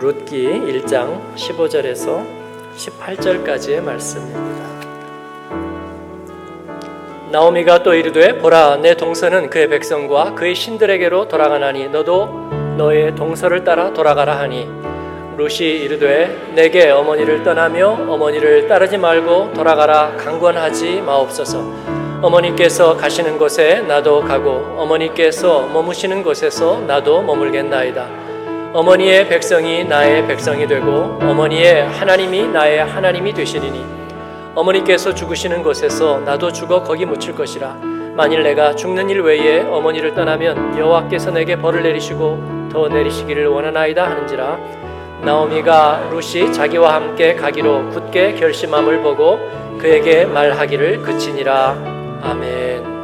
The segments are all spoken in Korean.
룻기 1장 15절에서 18절까지의 말씀입니다. 나오미가 또 이르되 보라 내 동서는 그의 백성과 그의 신들에게로 돌아가나니 너도 너의 동서를 따라 돌아가라 하니. 룻이 이르되 내게 어머니를 떠나며 어머니를 따르지 말고 돌아가라 강권하지 마옵소서. 어머니께서 가시는 곳에 나도 가고 어머니께서 머무시는 곳에서 나도 머물겠나이다 어머니의 백성이 나의 백성이 되고 어머니의 하나님이 나의 하나님이 되시리니 어머니께서 죽으시는 곳에서 나도 죽어 거기 묻힐 것이라. 만일 내가 죽는 일 외에 어머니를 떠나면 여호와께서 내게 벌을 내리시고 더 내리시기를 원하나이다 하는지라. 나오미가 룻이 자기와 함께 가기로 굳게 결심함을 보고 그에게 말하기를 그치니라. 아멘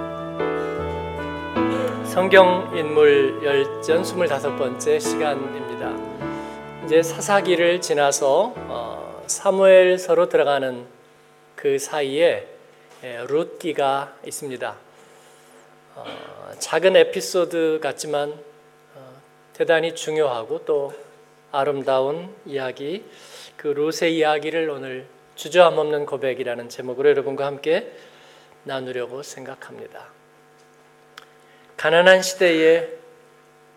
성경 인물 열전 25번째 시간입니다. 이제 사사기를 지나서 어, 사무엘서로 들어가는 그 사이에 예, 룻기가 있습니다. 어, 작은 에피소드 같지만 어, 대단히 중요하고 또 아름다운 이야기, 그 룻의 이야기를 오늘 주저함 없는 고백이라는 제목으로 여러분과 함께 나누려고 생각합니다. 가난한 시대의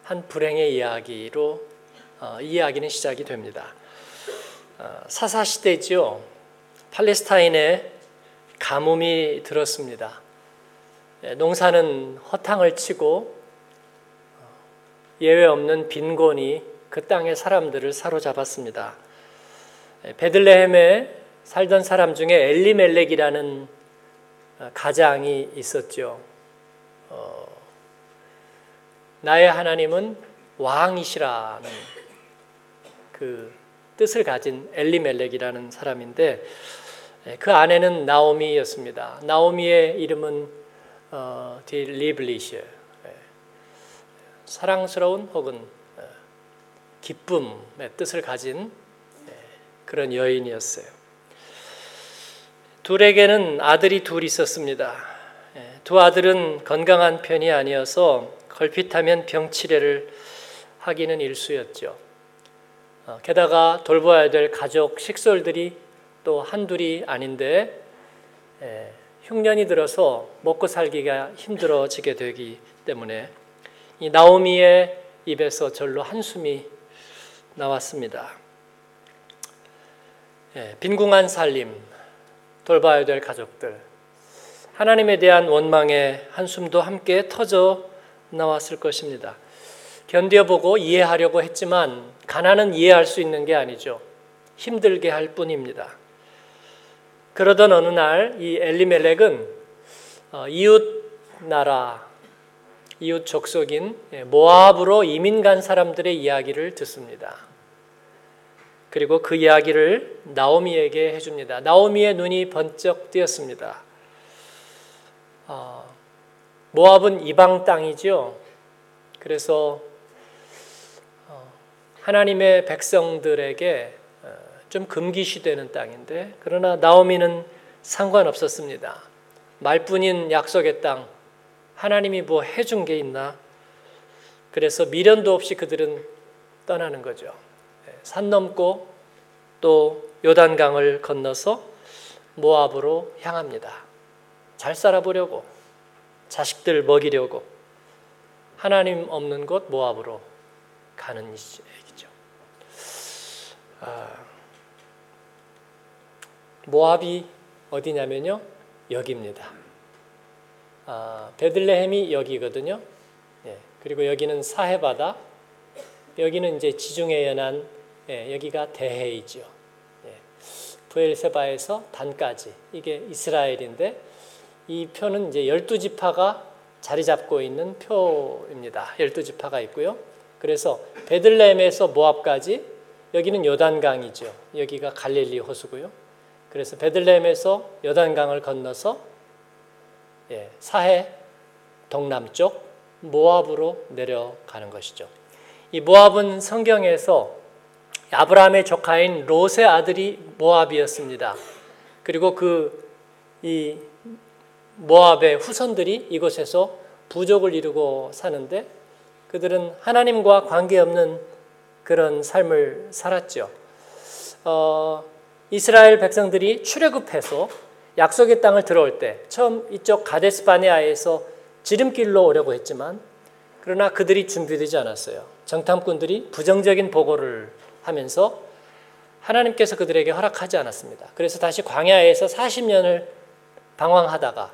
한 불행의 이야기로 어, 이 이야기는 시작이 됩니다. 어, 사사 시대죠. 팔레스타인에 가뭄이 들었습니다. 예, 농사는 허탕을 치고 어, 예외 없는 빈곤이 그 땅의 사람들을 사로잡았습니다. 예, 베들레헴에 살던 사람 중에 엘리멜렉이라는 어, 가장이 있었죠. 어, 나의 하나님은 왕이시라는 그 뜻을 가진 엘리멜렉이라는 사람인데 예, 그 아내는 나오미였습니다. 나오미의 이름은 어, 딜리블리시 예, 사랑스러운 혹은 어, 기쁨의 뜻을 가진 예, 그런 여인이었어요. 둘에게는 아들이 둘 있었습니다. 두 아들은 건강한 편이 아니어서 걸핏하면 병치레를 하기는 일수였죠. 어, 게다가 돌봐야 될 가족 식솔들이 또 한둘이 아닌데 에, 흉년이 들어서 먹고 살기가 힘들어지게 되기 때문에 이 나오미의 입에서 절로 한숨이 나왔습니다. 예, 빈궁한 살림, 돌봐야 될 가족들, 하나님에 대한 원망의 한숨도 함께 터져 나왔을 것입니다. 견뎌보고 이해하려고 했지만 가난은 이해할 수 있는 게 아니죠. 힘들게 할 뿐입니다. 그러던 어느 날 이 엘리멜렉은 어, 이웃 나라 이웃 족속인 예, 모압으로 이민 간 사람들의 이야기를 듣습니다. 그리고 그 이야기를 나오미에게 해줍니다. 나오미의 눈이 번쩍 뜨였습니다. 어, 모압은 이방 땅이죠. 그래서 어, 하나님의 백성들에게 좀 금기시되는 땅인데 그러나 나오미는 상관없었습니다. 말뿐인 약속의 땅 하나님이 뭐 해준 게 있나? 그래서 미련도 없이 그들은 떠나는 거죠. 예, 산 넘고 또 요단강을 건너서 모압으로 향합니다. 잘 살아보려고 자식들 먹이려고 하나님 없는 곳 모압으로 가는 얘기죠. 아, 모압이 어디냐면요. 여기입니다. 아, 베들레헴이 여기거든요. 예, 그리고 여기는 사해바다, 여기는 이제 지중해 연안, 예, 여기가 대해이죠. 예, 부엘세바에서 단까지 이게 이스라엘인데 이 표는 이제 열두 지파가 자리 잡고 있는 표입니다. 열두 지파가 있고요. 그래서 베들레헴에서 모압까지 여기는 요단강이죠. 여기가 갈릴리 호수고요. 그래서 베들레헴에서 여단강을 건너서 예, 사해 동남쪽 모압으로 내려가는 것이죠. 이 모압은 성경에서 아브라함의 조카인 롯의 아들이 모압이었습니다. 그리고 그 이 모압의 후손들이 이곳에서 부족을 이루고 사는데 그들은 하나님과 관계없는 그런 삶을 살았죠. 어, 이스라엘 백성들이 출애굽해서 약속의 땅을 들어올 때 처음 이쪽 가데스 바네아에서 지름길로 오려고 했지만 그러나 그들이 준비되지 않았어요. 정탐꾼들이 부정적인 보고를 하면서 하나님께서 그들에게 허락하지 않았습니다. 그래서 다시 광야에서 40년을 방황하다가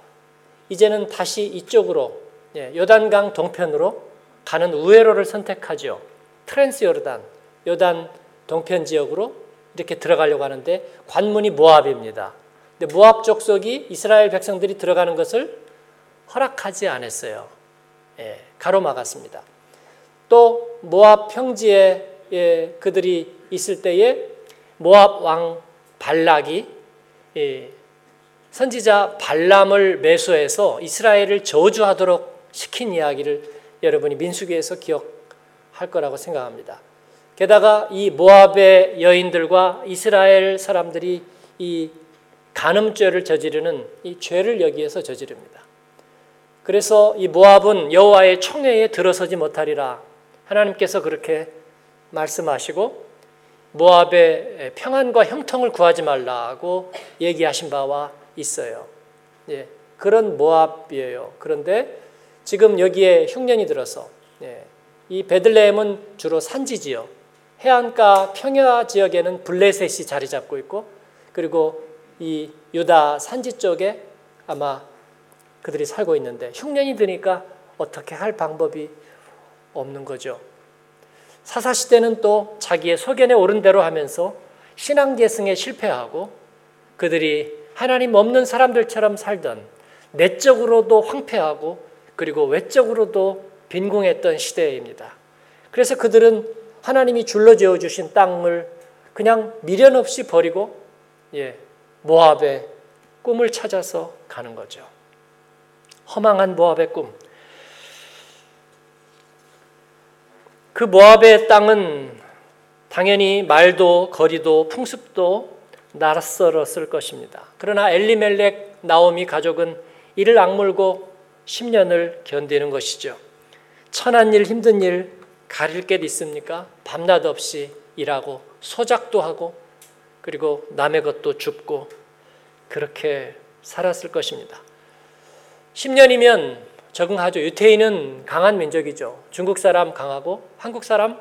이제는 다시 이쪽으로 예, 요단강 동편으로 가는 우회로를 선택하죠. 트랜스 요르단, 요단 동편 지역으로 이렇게 들어가려고 하는데 관문이 모압입니다. 근데 모압 족속이 이스라엘 백성들이 들어가는 것을 허락하지 않았어요. 예, 가로막았습니다. 또 모압 평지에 예, 그들이 있을 때에 모압 왕 발락이 예, 선지자 발람을 매수해서 이스라엘을 저주하도록 시킨 이야기를 여러분이 민수기에서 기억할 거라고 생각합니다. 게다가 이 모압의 여인들과 이스라엘 사람들이 이 간음죄를 저지르는 이 죄를 여기에서 저지릅니다. 그래서 이 모압은 여호와의 총회에 들어서지 못하리라 하나님께서 그렇게 말씀하시고 모압의 평안과 형통을 구하지 말라고 얘기하신 바와 있어요. 예, 그런 모압이에요. 그런데 지금 여기에 흉년이 들어서 예, 이 베들레헴은 주로 산지지요. 해안가 평야 지역에는 블레셋이 자리 잡고 있고 그리고 이 유다 산지 쪽에 아마 그들이 살고 있는데 흉년이 드니까 어떻게 할 방법이 없는 거죠. 사사 시대는 또 자기의 소견에 오른 대로 하면서 신앙 계승에 실패하고 그들이 하나님 없는 사람들처럼 살던 내적으로도 황폐하고 그리고 외적으로도 빈궁했던 시대입니다. 그래서 그들은 하나님이 줄러지어 주신 땅을 그냥 미련 없이 버리고 예, 모압의 꿈을 찾아서 가는 거죠. 허망한 모압의 꿈. 그 모압의 땅은 당연히 말도 거리도 풍습도 낯설었을 것입니다. 그러나 엘리멜렉 나오미 가족은 이를 악물고 10년을 견디는 것이죠. 천한 일 힘든 일 가릴 게 있습니까? 밤낮 없이 일하고 소작도 하고 그리고 남의 것도 줍고 그렇게 살았을 것입니다. 10년이면 적응하죠. 유태인은 강한 민족이죠. 중국 사람 강하고 한국 사람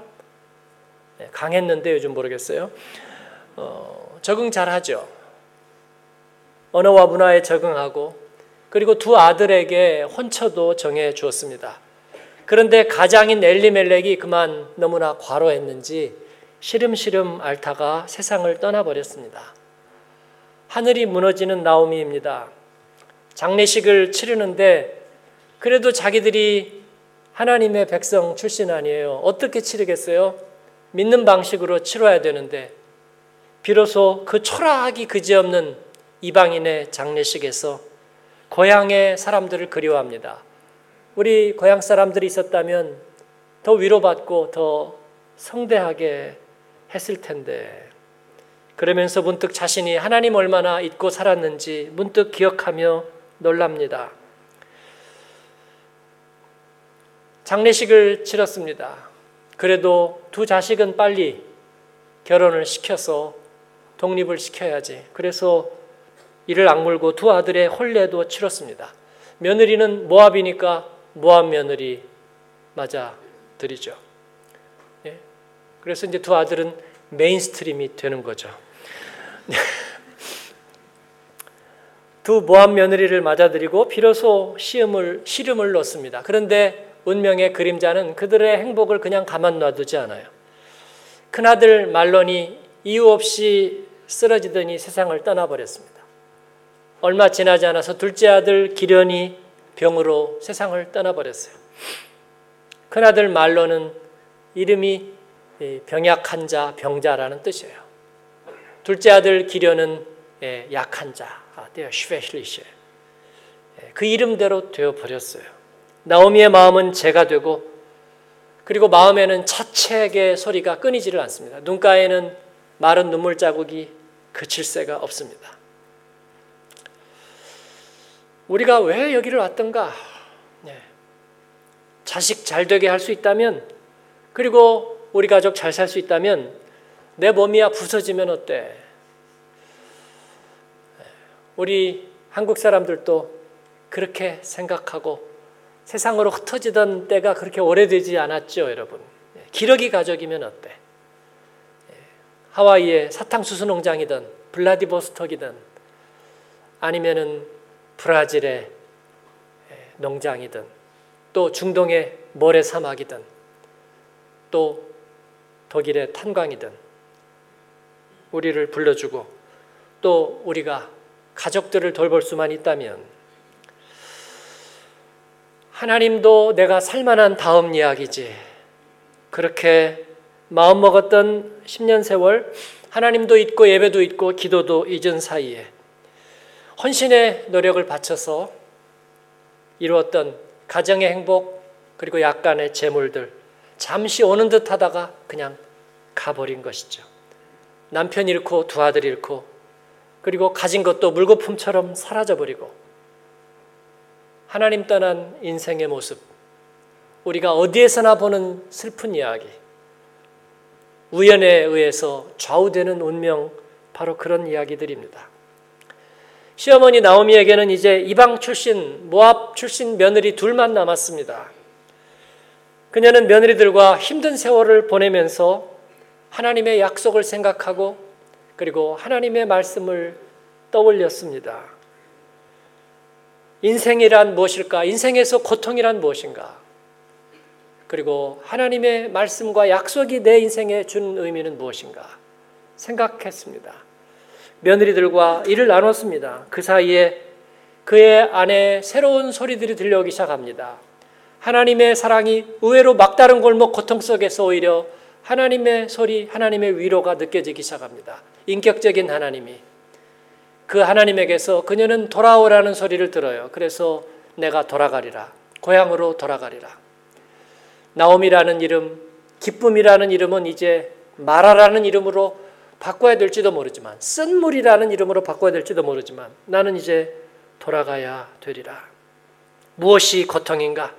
네, 강했는데 요즘 모르겠어요. 어, 적응 잘 하죠. 언어와 문화에 적응하고 그리고 두 아들에게 혼처도 정해 주었습니다. 그런데 가장인 엘리멜렉이 그만 너무나 과로했는지 시름시름 앓다가 세상을 떠나버렸습니다. 하늘이 무너지는 나오미입니다. 장례식을 치르는데 그래도 자기들이 하나님의 백성 출신 아니에요. 어떻게 치르겠어요? 믿는 방식으로 치러야 되는데 비로소 그 초라하기 그지없는 이방인의 장례식에서 고향의 사람들을 그리워합니다. 우리 고향 사람들이 있었다면 더 위로받고 더 성대하게 했을 텐데 그러면서 문득 자신이 하나님 얼마나 잊고 살았는지 문득 기억하며 놀랍니다. 장례식을 치렀습니다. 그래도 두 자식은 빨리 결혼을 시켜서 독립을 시켜야지. 그래서 이를 악물고 두 아들의 혼례도 치렀습니다. 며느리는 모압이니까 모압 며느리 맞아 드리죠. 그래서 이제 두 아들은 mainstream이 되는 거죠. 두 모압 며느리를 맞아들이고 비로소 시음을 시름을 놓습니다. 그런데 운명의 그림자는 그들의 행복을 그냥 가만 놔두지 않아요. 큰아들 말론이 이유 없이 쓰러지더니 세상을 떠나버렸습니다. 얼마 지나지 않아서 둘째 아들 기련이 병으로 세상을 떠나버렸어요. 큰아들 말론은 이름이 병약한 자, 병자라는 뜻이에요. 둘째 아들 기련은 예, 약한 자, 슈베실리시. 예, 그 이름대로 되어 버렸어요. 나오미의 마음은 죄가 되고 그리고 마음에는 차책의 소리가 끊이지를 않습니다. 눈가에는 마른 눈물 자국이 그칠 새가 없습니다. 우리가 왜 여기를 왔던가? 네. 자식 잘 되게 할 수 있다면 그리고 우리 가족 잘 살 수 있다면 내 몸이야 부서지면 어때? 우리 한국 사람들도 그렇게 생각하고 세상으로 흩어지던 때가 그렇게 오래되지 않았죠, 여러분. 기러기 가족이면 어때? 하와이의 사탕수수 농장이든 블라디보스톡이든 아니면은 브라질의 농장이든 또 중동의 모래 사막이든 또 독일의 탄광이든 우리를 불러주고 또 우리가 가족들을 돌볼 수만 있다면 하나님도 내가 살만한 다음 이야기지. 그렇게 마음먹었던 10년 세월 하나님도 있고 예배도 있고 기도도 잊은 사이에 헌신의 노력을 바쳐서 이루었던 가정의 행복 그리고 약간의 재물들 잠시 오는 듯 하다가 그냥 가버린 것이죠. 남편 잃고 두 아들 잃고 그리고 가진 것도 물거품처럼 사라져버리고 하나님 떠난 인생의 모습 우리가 어디에서나 보는 슬픈 이야기 우연에 의해서 좌우되는 운명 바로 그런 이야기들입니다. 시어머니 나오미에게는 이제 이방 출신 모압 출신 며느리 둘만 남았습니다. 그녀는 며느리들과 힘든 세월을 보내면서 하나님의 약속을 생각하고 그리고 하나님의 말씀을 떠올렸습니다. 인생이란 무엇일까? 인생에서 고통이란 무엇인가? 그리고 하나님의 말씀과 약속이 내 인생에 준 의미는 무엇인가? 생각했습니다. 며느리들과 일을 나눴습니다. 그 사이에 그의 안에 새로운 소리들이 들려오기 시작합니다. 하나님의 사랑이 의외로 막다른 골목 고통 속에서 오히려 하나님의 소리, 하나님의 위로가 느껴지기 시작합니다. 인격적인 하나님이. 그 하나님에게서 그녀는 돌아오라는 소리를 들어요. 그래서 내가 돌아가리라. 고향으로 돌아가리라. 나옴이라는 이름, 기쁨이라는 이름은 이제 마라라는 이름으로 바꿔야 될지도 모르지만, 쓴물이라는 이름으로 바꿔야 될지도 모르지만, 나는 이제 돌아가야 되리라. 무엇이 고통인가?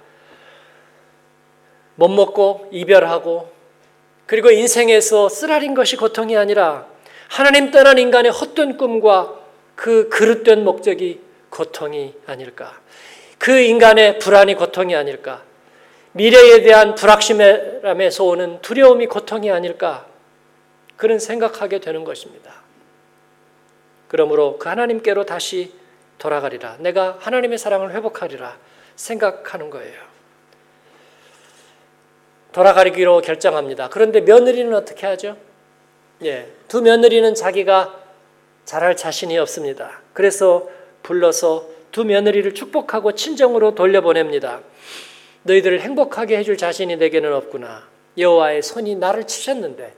못 먹고 이별하고 그리고 인생에서 쓰라린 것이 고통이 아니라 하나님 떠난 인간의 헛된 꿈과 그 그릇된 목적이 고통이 아닐까. 그 인간의 불안이 고통이 아닐까. 미래에 대한 불확실함에서 오는 두려움이 고통이 아닐까. 그런 생각하게 되는 것입니다. 그러므로 그 하나님께로 다시 돌아가리라. 내가 하나님의 사랑을 회복하리라. 생각하는 거예요. 돌아가기로 결정합니다. 그런데 며느리는 어떻게 하죠? 예, 두 며느리는 자기가 잘할 자신이 없습니다. 그래서 불러서 두 며느리를 축복하고 친정으로 돌려보냅니다. 너희들을 행복하게 해줄 자신이 내게는 없구나. 여호와의 손이 나를 치셨는데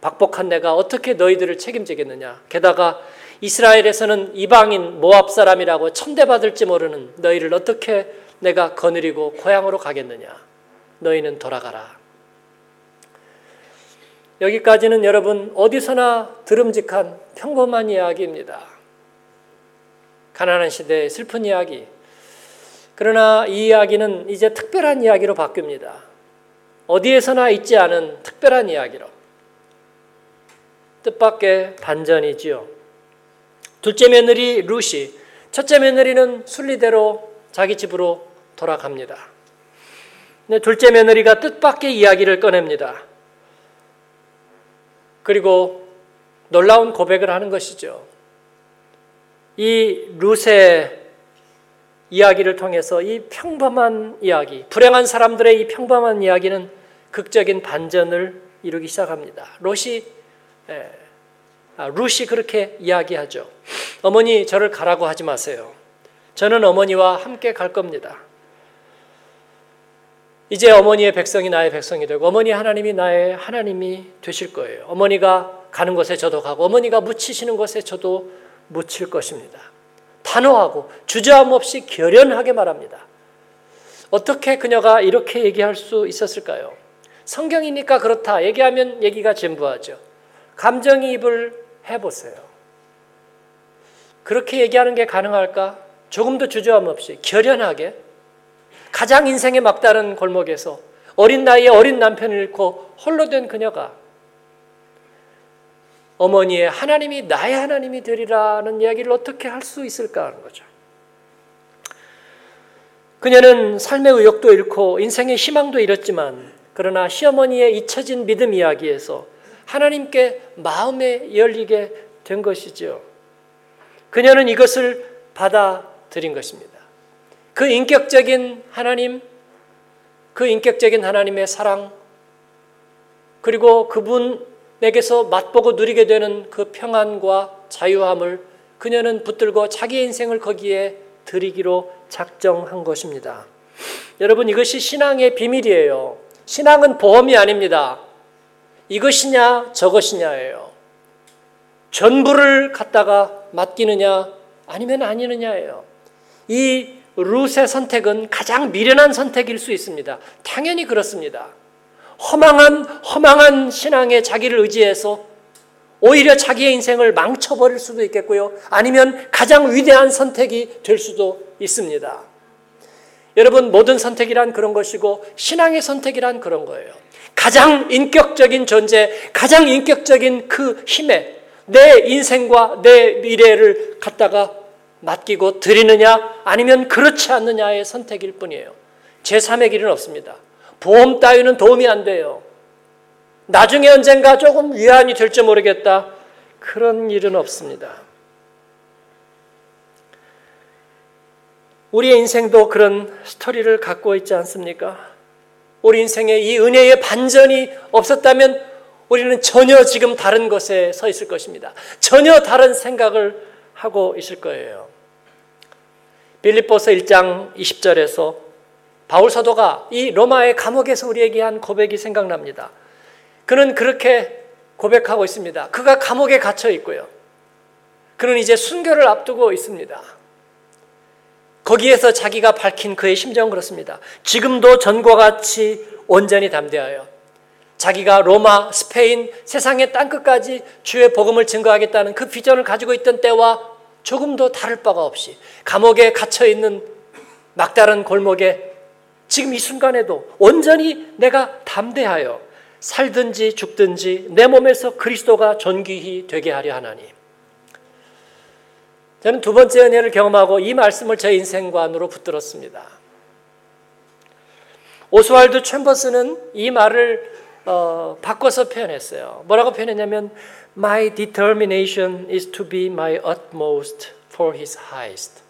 박복한 내가 어떻게 너희들을 책임지겠느냐. 게다가 이스라엘에서는 이방인 모압 사람이라고 천대받을지 모르는 너희를 어떻게 내가 거느리고 고향으로 가겠느냐. 너희는 돌아가라. 여기까지는 여러분 어디서나 들음직한 평범한 이야기입니다. 가난한 시대의 슬픈 이야기. 그러나 이 이야기는 이제 특별한 이야기로 바뀝니다. 어디에서나 있지 않은 특별한 이야기로. 뜻밖의 반전이지요. 둘째 며느리 루시, 첫째 며느리는 순리대로 자기 집으로 돌아갑니다. 네, 둘째 며느리가 뜻밖의 이야기를 꺼냅니다. 그리고 놀라운 고백을 하는 것이죠. 이 루세 이야기를 통해서 이 평범한 이야기, 불행한 사람들의 이 평범한 이야기는 극적인 반전을 이루기 시작합니다. 롯이 예, 아, 룻이 그렇게 이야기하죠. 어머니 저를 가라고 하지 마세요. 저는 어머니와 함께 갈 겁니다. 이제 어머니의 백성이 나의 백성이 되고 어머니 하나님이 나의 하나님이 되실 거예요. 어머니가 가는 곳에 저도 가고 어머니가 묻히시는 곳에 저도 묻힐 것입니다. 단호하고 주저함 없이 결연하게 말합니다. 어떻게 그녀가 이렇게 얘기할 수 있었을까요? 성경이니까 그렇다. 얘기하면 얘기가 전부하죠. 감정이입을 해보세요. 그렇게 얘기하는 게 가능할까? 조금도 주저함 없이 결연하게 가장 인생의 막다른 골목에서 어린 나이에 어린 남편을 잃고 홀로 된 그녀가 어머니의 하나님이 나의 하나님이 되리라는 이야기를 어떻게 할 수 있을까 하는 거죠. 그녀는 삶의 의욕도 잃고 인생의 희망도 잃었지만 그러나 시어머니의 잊혀진 믿음 이야기에서 하나님께 마음에 열리게 된 것이죠. 그녀는 이것을 받아들인 것입니다. 그 인격적인 하나님, 그 인격적인 하나님의 사랑, 그리고 그분 에게서 맛보고 누리게 되는 그 평안과 자유함을 그녀는 붙들고 자기 인생을 거기에 드리기로 작정한 것입니다. 여러분 이것이 신앙의 비밀이에요. 신앙은 보험이 아닙니다. 이것이냐 저것이냐예요. 전부를 갖다가 맡기느냐 아니면 아니느냐예요. 이 룻의 선택은 가장 미련한 선택일 수 있습니다. 당연히 그렇습니다. 허망한 허망한 신앙에 자기를 의지해서 오히려 자기의 인생을 망쳐버릴 수도 있겠고요. 아니면 가장 위대한 선택이 될 수도 있습니다. 여러분 모든 선택이란 그런 것이고 신앙의 선택이란 그런 거예요. 가장 인격적인 존재, 가장 인격적인 그 힘에 내 인생과 내 미래를 갖다가 맡기고 드리느냐 아니면 그렇지 않느냐의 선택일 뿐이에요. 제3의 길은 없습니다. 보험 따위는 도움이 안 돼요. 나중에 언젠가 조금 위안이 될지 모르겠다. 그런 일은 없습니다. 우리의 인생도 그런 스토리를 갖고 있지 않습니까? 우리 인생에 이 은혜의 반전이 없었다면 우리는 전혀 지금 다른 곳에 서 있을 것입니다. 전혀 다른 생각을 하고 있을 거예요. 빌립보서 1장 20절에서 바울 사도가 이 로마의 감옥에서 우리에게 한 고백이 생각납니다. 그는 그렇게 고백하고 있습니다. 그가 감옥에 갇혀 있고요. 그는 이제 순교를 앞두고 있습니다. 거기에서 자기가 밝힌 그의 심정은 그렇습니다. 지금도 전과 같이 온전히 담대하여 자기가 로마, 스페인, 세상의 땅끝까지 주의 복음을 증거하겠다는 그 비전을 가지고 있던 때와 조금도 다를 바가 없이 감옥에 갇혀 있는 막다른 골목에 지금 이 순간에도 온전히 내가 담대하여 살든지 죽든지 내 몸에서 그리스도가 존귀히 되게 하려 하나니. 저는 두 번째 은혜를 경험하고 이 말씀을 제 인생관으로 붙들었습니다. 오스왈드 챔버스는 이 말을 어, 바꿔서 표현했어요. 뭐라고 표현했냐면 My determination is to be my utmost for his highest.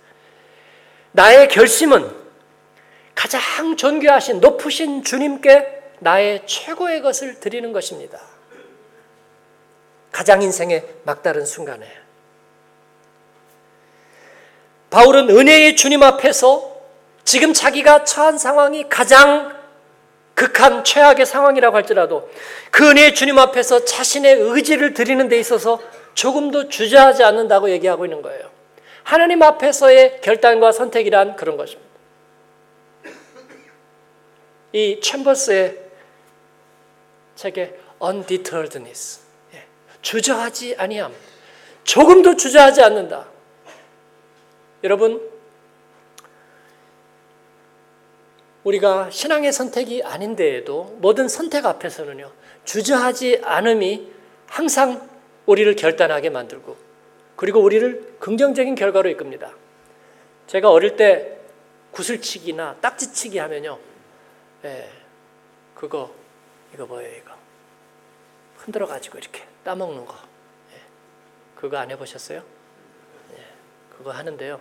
나의 결심은 가장 존귀하신 높으신 주님께 나의 최고의 것을 드리는 것입니다. 가장 인생의 막다른 순간에. 바울은 은혜의 주님 앞에서 지금 자기가 처한 상황이 가장 극한 최악의 상황이라고 할지라도 그 은혜의 주님 앞에서 자신의 의지를 드리는 데 있어서 조금도 주저하지 않는다고 얘기하고 있는 거예요. 하나님 앞에서의 결단과 선택이란 그런 것입니다. 이 챔버스의 책에 undeterredness 예, 주저하지 아니함 조금도 주저하지 않는다. 여러분 우리가 신앙의 선택이 아닌데에도 모든 선택 앞에서는요, 주저하지 않음이 항상 우리를 결단하게 만들고, 그리고 우리를 긍정적인 결과로 이끕니다. 제가 어릴 때 구슬치기나 딱지치기 하면요, 예, 그거, 이거 뭐예요, 이거? 흔들어 가지고 이렇게 따먹는 거. 예, 그거 안 해보셨어요? 예, 그거 하는데요.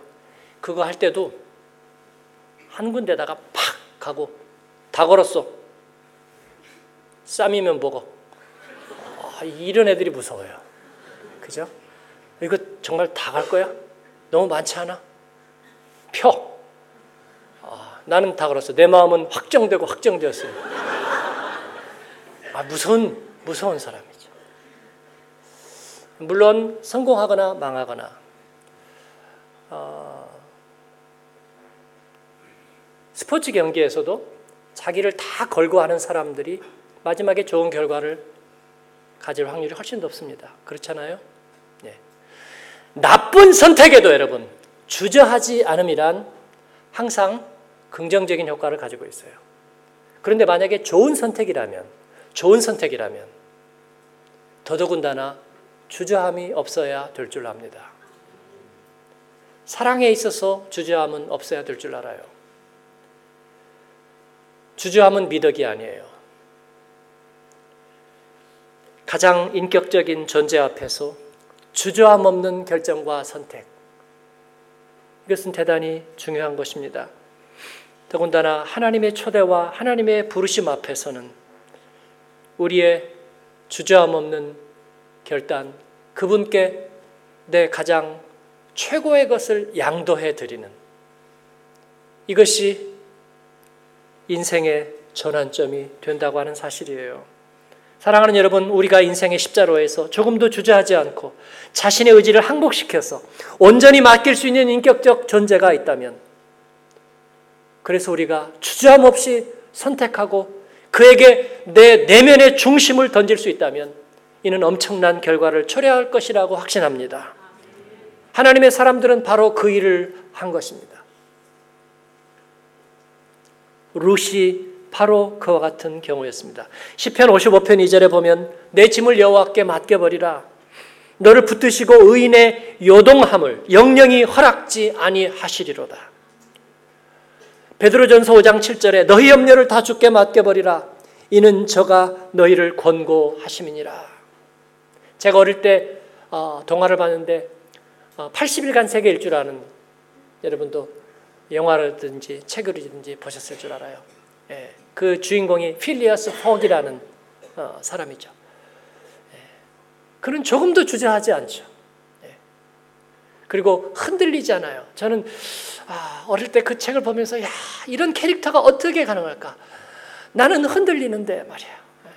그거 할 때도 한 군데다가 팍 가고 다 걸었어. 쌈이면 먹어. 아, 이런 애들이 무서워요. 그죠? 이거 정말 다 갈 거야? 너무 많지 않아? 펴. 아, 나는 다 걸었어. 내 마음은 확정되고 확정되었어요. 아, 무서운, 무서운 사람이죠. 물론 성공하거나 망하거나 어, 스포츠 경기에서도 자기를 다 걸고 하는 사람들이 마지막에 좋은 결과를 가질 확률이 훨씬 높습니다. 그렇잖아요? 네. 나쁜 선택에도 여러분 주저하지 않음이란 항상 긍정적인 효과를 가지고 있어요. 그런데 만약에 좋은 선택이라면, 좋은 선택이라면, 더더군다나 주저함이 없어야 될 줄 압니다. 사랑에 있어서 주저함은 없어야 될 줄 알아요. 주저함은 미덕이 아니에요. 가장 인격적인 존재 앞에서 주저함 없는 결정과 선택. 이것은 대단히 중요한 것입니다. 더군다나 하나님의 초대와 하나님의 부르심 앞에서는 우리의 주저함 없는 결단, 그분께 내 가장 최고의 것을 양도해 드리는 이것이 인생의 전환점이 된다고 하는 사실이에요. 사랑하는 여러분, 우리가 인생의 십자로에서 조금도 주저하지 않고 자신의 의지를 항복시켜서 온전히 맡길 수 있는 인격적 존재가 있다면, 그래서 우리가 주저함 없이 선택하고 그에게 내 내면의 중심을 던질 수 있다면, 이는 엄청난 결과를 초래할 것이라고 확신합니다. 하나님의 사람들은 바로 그 일을 한 것입니다. 루시 바로 그와 같은 경우였습니다. 시편 55편 2절에 보면 내 짐을 여호와께 맡겨 버리라. 너를 붙드시고 의인의 요동함을 영영이 허락지 아니하시리로다. 베드로전서 5장 7절에 너희 염려를 다 주께 맡겨 버리라. 이는 저가 너희를 권고하심이니라. 제가 어릴 때 어, 동화를 봤는데 80일간 어, 세계 일주를 하는 여러분도 영화라든지 책을든지 보셨을 줄 알아요. 예, 그 주인공이 필리어스 헉이라는 어, 사람이죠. 예, 그는 조금도 주저하지 않죠. 예, 그리고 흔들리지 않아요. 저는 아, 어릴 때 그 책을 보면서 야 이런 캐릭터가 어떻게 가능할까? 나는 흔들리는데 말이야. 예,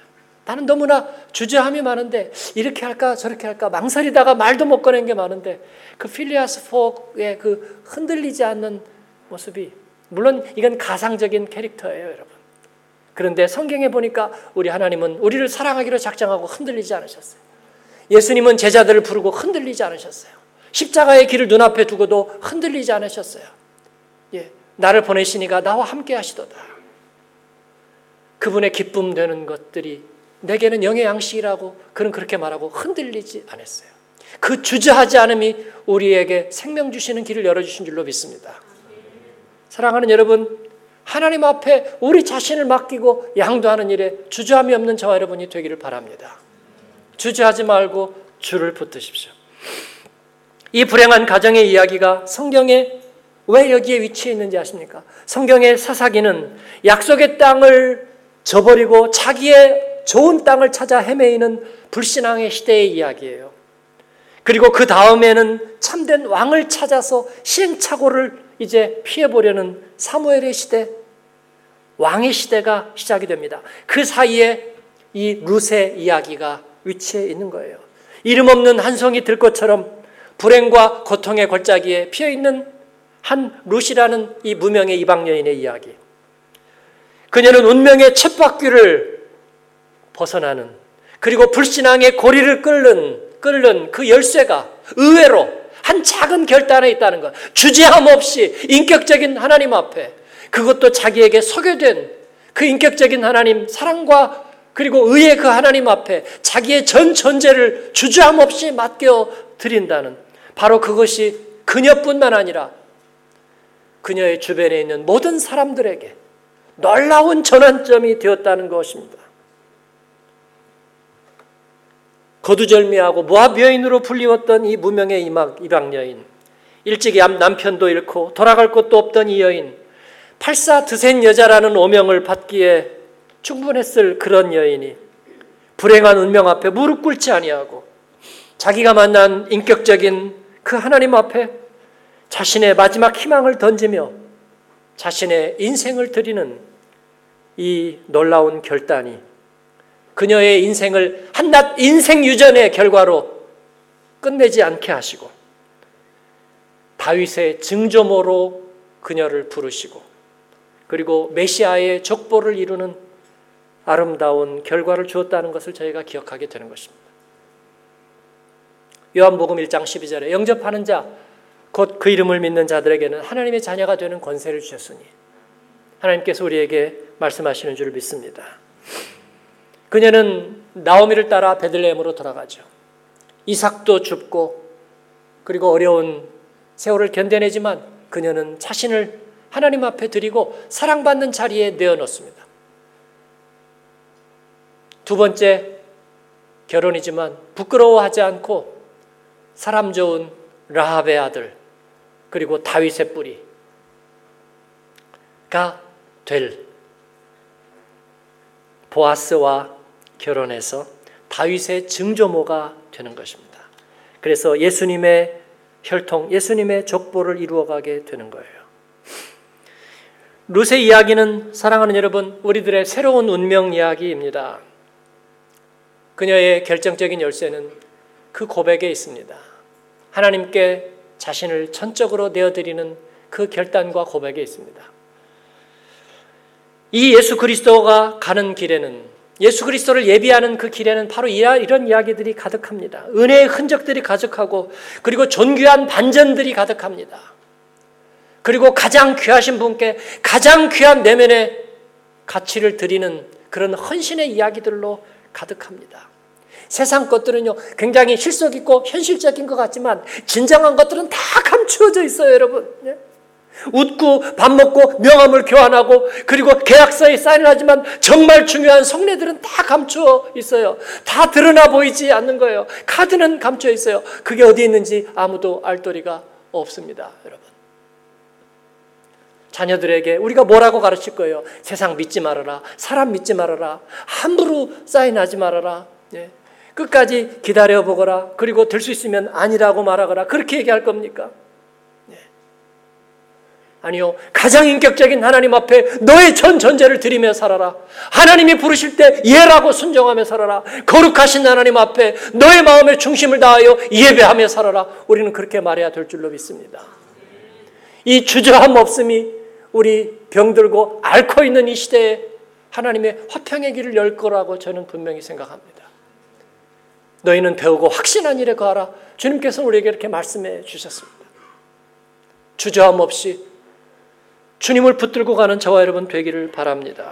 나는 너무나 주저함이 많은데 이렇게 할까 저렇게 할까 망설이다가 말도 못 꺼낸 게 많은데 그 필리아스 폭의 그 흔들리지 않는 모습이 물론 이건 가상적인 캐릭터예요, 여러분. 그런데 성경에 보니까 우리 하나님은 우리를 사랑하기로 작정하고 흔들리지 않으셨어요. 예수님은 제자들을 부르고 흔들리지 않으셨어요. 십자가의 길을 눈앞에 두고도 흔들리지 않으셨어요. 예, 나를 보내시니가 나와 함께 하시도다. 그분의 기쁨 되는 것들이 내게는 영의 양식이라고 그는 그렇게 말하고 흔들리지 않았어요. 그 주저하지 않음이 우리에게 생명 주시는 길을 열어주신 줄로 믿습니다. 사랑하는 여러분, 하나님 앞에 우리 자신을 맡기고 양도하는 일에 주저함이 없는 저와 여러분이 되기를 바랍니다. 주저하지 말고 줄을 붙드십시오. 이 불행한 가정의 이야기가 성경에 왜 여기에 위치해 있는지 아십니까? 성경의 사사기는 약속의 땅을 저버리고 자기의 좋은 땅을 찾아 헤매이는 불신앙의 시대의 이야기예요. 그리고 그 다음에는 참된 왕을 찾아서 시행착오를 이제 피해보려는 사무엘의 시대, 왕의 시대가 시작이 됩니다. 그 사이에 이 룻의 이야기가 위치해 있는 거예요. 이름 없는 한 송이 들꽃처럼 불행과 고통의 골짜기에 피어 있는 한 룻이라는 이 무명의 이방 여인의 이야기. 그녀는 운명의 쳇바퀴를 벗어나는 그리고 불신앙의 고리를 끓는 끓는 그 열쇠가 의외로 한 작은 결단에 있다는 것. 주제함 없이 인격적인 하나님 앞에 그것도 자기에게 소개된 그 인격적인 하나님 사랑과 그리고 의의 그 하나님 앞에 자기의 전 존재를 주저함 없이 맡겨 드린다는 바로 그것이 그녀뿐만 아니라 그녀의 주변에 있는 모든 사람들에게 놀라운 전환점이 되었다는 것입니다. 거두절미하고 모압 여인으로 불리웠던 이 무명의 이방 여인, 일찍이 남편도 잃고 돌아갈 곳도 없던 이 여인, 팔사 드센 여자라는 오명을 받기에 충분했을 그런 여인이 불행한 운명 앞에 무릎 꿇지 아니하고 자기가 만난 인격적인 그 하나님 앞에 자신의 마지막 희망을 던지며 자신의 인생을 드리는 이 놀라운 결단이 그녀의 인생을 한낱 인생 유전의 결과로 끝내지 않게 하시고 다윗의 증조모로 그녀를 부르시고 그리고 메시아의 족보를 이루는 아름다운 결과를 주었다는 것을 저희가 기억하게 되는 것입니다. 요한복음 1장 12절에 영접하는 자, 곧 그 이름을 믿는 자들에게는 하나님의 자녀가 되는 권세를 주셨으니 하나님께서 우리에게 말씀하시는 줄 믿습니다. 그녀는 나오미를 따라 베들레헴으로 돌아가죠. 이삭도 죽고 그리고 어려운 세월을 견뎌내지만 그녀는 자신을 하나님 앞에 드리고 사랑받는 자리에 내어놓습니다. 두 번째 결혼이지만 부끄러워하지 않고 사람 좋은 라합의 아들 그리고 다윗의 뿌리가 될 보아스와 결혼해서 다윗의 증조모가 되는 것입니다. 그래서 예수님의 혈통, 예수님의 족보를 이루어가게 되는 거예요. 룻의 이야기는 사랑하는 여러분, 우리들의 새로운 운명 이야기입니다. 그녀의 결정적인 열쇠는 그 고백에 있습니다. 하나님께 자신을 전적으로 내어드리는 그 결단과 고백에 있습니다. 이 예수 그리스도가 가는 길에는 예수 그리스도를 예비하는 그 길에는 바로 이런 이야기들이 가득합니다. 은혜의 흔적들이 가득하고 그리고 존귀한 반전들이 가득합니다. 그리고 가장 귀하신 분께 가장 귀한 내면의 가치를 드리는 그런 헌신의 이야기들로 가득합니다. 세상 것들은요, 굉장히 실속 있고 현실적인 것 같지만, 진정한 것들은 다 감추어져 있어요, 여러분. 예? 웃고 밥 먹고 명함을 교환하고 그리고 계약서에 사인을 하지만 정말 중요한 속내들은 다 감추어 있어요. 다 드러나 보이지 않는 거예요. 카드는 감춰 있어요. 그게 어디 있는지 아무도 알 도리가 없습니다, 여러분. 자녀들에게 우리가 뭐라고 가르칠 거예요? 세상 믿지 말아라. 사람 믿지 말아라. 함부로 사인하지 말아라. 예. 끝까지 기다려 보거라. 그리고 될 수 있으면 아니라고 말하거라. 그렇게 얘기할 겁니까? 아니요. 가장 인격적인 하나님 앞에 너의 전 전제를 드리며 살아라. 하나님이 부르실 때 예라고 순종하며 살아라. 거룩하신 하나님 앞에 너의 마음의 중심을 다하여 예배하며 살아라. 우리는 그렇게 말해야 될 줄로 믿습니다. 이 주저함 없음이 우리 병들고 앓고 있는 이 시대에 하나님의 화평의 길을 열 거라고 저는 분명히 생각합니다. 너희는 배우고 확신한 일에 거하라. 주님께서 우리에게 이렇게 말씀해 주셨습니다. 주저함 없이 주님을 붙들고 가는 저와 여러분 되기를 바랍니다.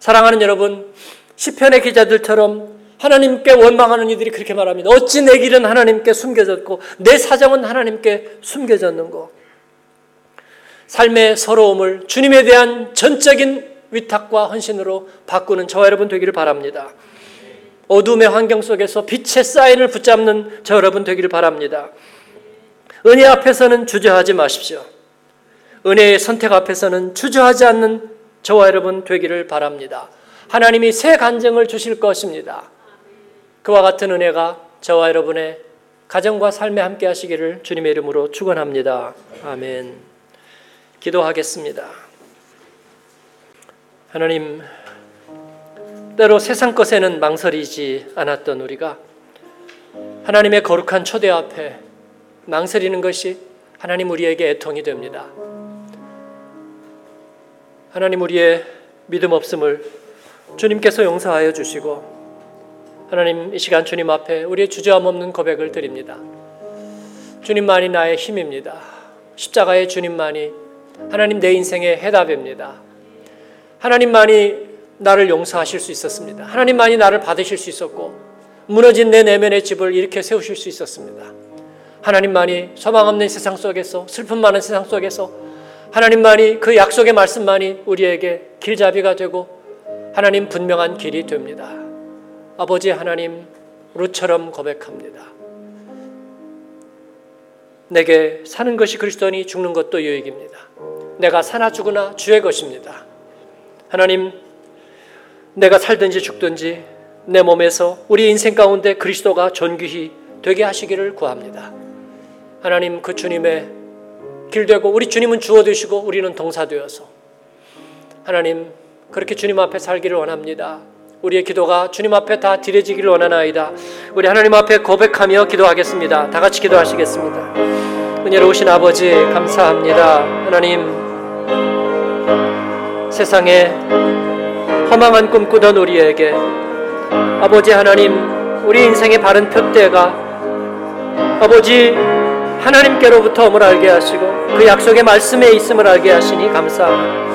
사랑하는 여러분, 시편의 기자들처럼 하나님께 원망하는 이들이 그렇게 말합니다. 어찌 내 길은 하나님께 숨겨졌고 내 사정은 하나님께 숨겨졌는고. 삶의 서러움을 주님에 대한 전적인 위탁과 헌신으로 바꾸는 저와 여러분 되기를 바랍니다. 어둠의 환경 속에서 빛의 사인을 붙잡는 저 여러분 되기를 바랍니다. 은혜 앞에서는 주저하지 마십시오. 은혜의 선택 앞에서는 주저하지 않는 저와 여러분 되기를 바랍니다. 하나님이 새 간증을 주실 것입니다. 그와 같은 은혜가 저와 여러분의 가정과 삶에 함께 하시기를 주님의 이름으로 축원합니다. 아멘. 기도하겠습니다. 하나님 때로 세상 것에는 망설이지 않았던 우리가 하나님의 거룩한 초대 앞에 망설이는 것이 하나님 우리에게 애통이 됩니다. 하나님 우리의 믿음 없음을 주님께서 용서하여 주시고 하나님 이 시간 주님 앞에 우리의 주저함 없는 고백을 드립니다. 주님만이 나의 힘입니다. 십자가의 주님만이 하나님 내 인생의 해답입니다. 하나님만이 나를 용서하실 수 있었습니다. 하나님만이 나를 받으실 수 있었고 무너진 내 내면의 집을 이렇게 세우실 수 있었습니다. 하나님만이 소망 없는 세상 속에서 슬픔 많은 세상 속에서 하나님만이 그 약속의 말씀만이 우리에게 길잡이가 되고 하나님 분명한 길이 됩니다. 아버지 하나님 루처럼 고백합니다. 내게 사는 것이 그리스도니 죽는 것도 유익입니다. 내가 사나 죽으나 주의 것입니다. 하나님 내가 살든지 죽든지 내 몸에서 우리 인생 가운데 그리스도가 존귀히 되게 하시기를 구합니다. 하나님 그 주님의 길 되고 우리 주님은 주어 되시고 우리는 동사 되어서 하나님 그렇게 주님 앞에 살기를 원합니다. 우리의 기도가 주님 앞에 다 드려지기를 원하나이다. 우리 하나님 앞에 고백하며 기도하겠습니다. 다 같이 기도하시겠습니다. 은혜로우신 아버지 감사합니다. 하나님 세상에 허망한 꿈 꾸던 우리에게 아버지 하나님 우리 인생의 바른 표대가 아버지 하나님께로부터 옴을 알게 하시고 그 약속의 말씀에 있음을 알게 하시니 감사합니다.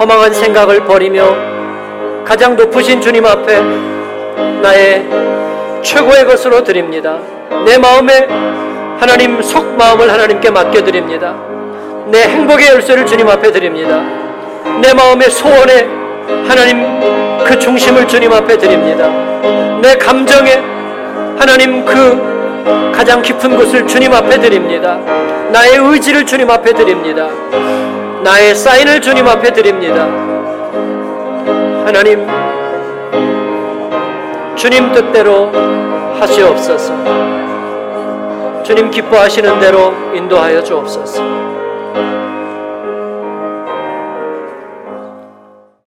허망한 생각을 버리며 가장 높으신 주님 앞에 나의 최고의 것으로 드립니다. 내 마음에 하나님 속 마음을 하나님께 맡겨드립니다. 내 행복의 열쇠를 주님 앞에 드립니다. 내 마음의 소원에 하나님 그 중심을 주님 앞에 드립니다. 내 감정에 하나님 그 가장 깊은 곳을 주님 앞에 드립니다. 나의 의지를 주님 앞에 드립니다. 나의 사인을 주님 앞에 드립니다. 하나님, 주님 뜻대로 하시옵소서. 주님 기뻐하시는 대로 인도하여 주옵소서.